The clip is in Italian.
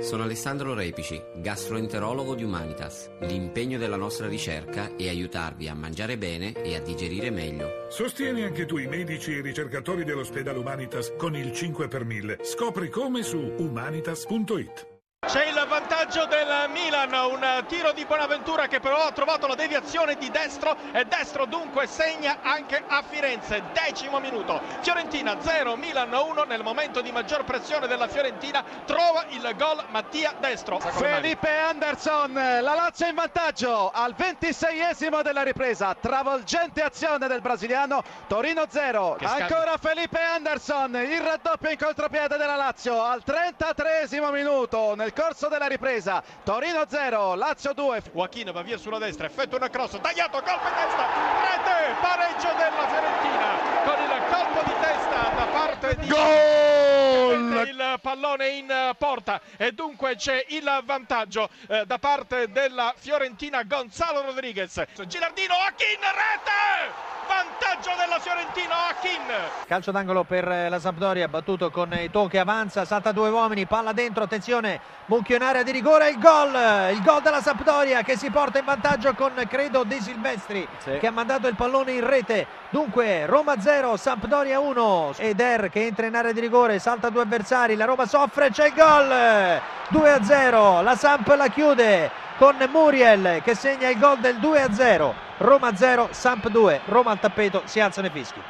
Sono Alessandro Repici, gastroenterologo di Humanitas. L'impegno della nostra ricerca è aiutarvi a mangiare bene e a digerire meglio. Sostieni anche tu i medici e i ricercatori dell'ospedale Humanitas con il 5 per 1000. Scopri come su humanitas.it. C'è il vantaggio del Milan, un tiro di Bonaventura che però ha trovato la deviazione di destro e destro dunque segna anche a Firenze. Decimo minuto, Fiorentina 0, Milan 1 nel momento di maggior pressione della Fiorentina trova il gol Mattia Destro. Felipe Anderson, la Lazio in vantaggio al 26esimo della ripresa, travolgente azione del brasiliano, Torino 0, ancora Felipe Anderson, il raddoppio in contropiede della Lazio al 33esimo minuto. Nel corso della ripresa. Torino 0, Lazio 2. Joaquin va via sulla destra, effettua una cross, tagliato, colpo in testa, rete, pareggio della Fiorentina con il colpo di testa da parte di... Gol! Il pallone in porta e dunque c'è il vantaggio eh, da parte della Fiorentina Gonzalo Rodriguez. Gilardino, Joaquin, rete! Vantaggio della Fiorentina, Akin. Calcio d'angolo per la Sampdoria, battuto con Ito che avanza, salta due uomini, palla dentro, attenzione, Mucchio in area di rigore, il gol, il gol della Sampdoria che si porta in vantaggio con credo De Silvestri sì. che ha mandato il pallone in rete. Dunque Roma 0, Sampdoria 1, Eder che entra in area di rigore, salta due avversari, la Roma soffre, c'è il gol, 2 0, la Samp la chiude con Muriel che segna il gol del 2 0. Roma 0, Samp 2, Roma al tappeto, si alzano i fischi.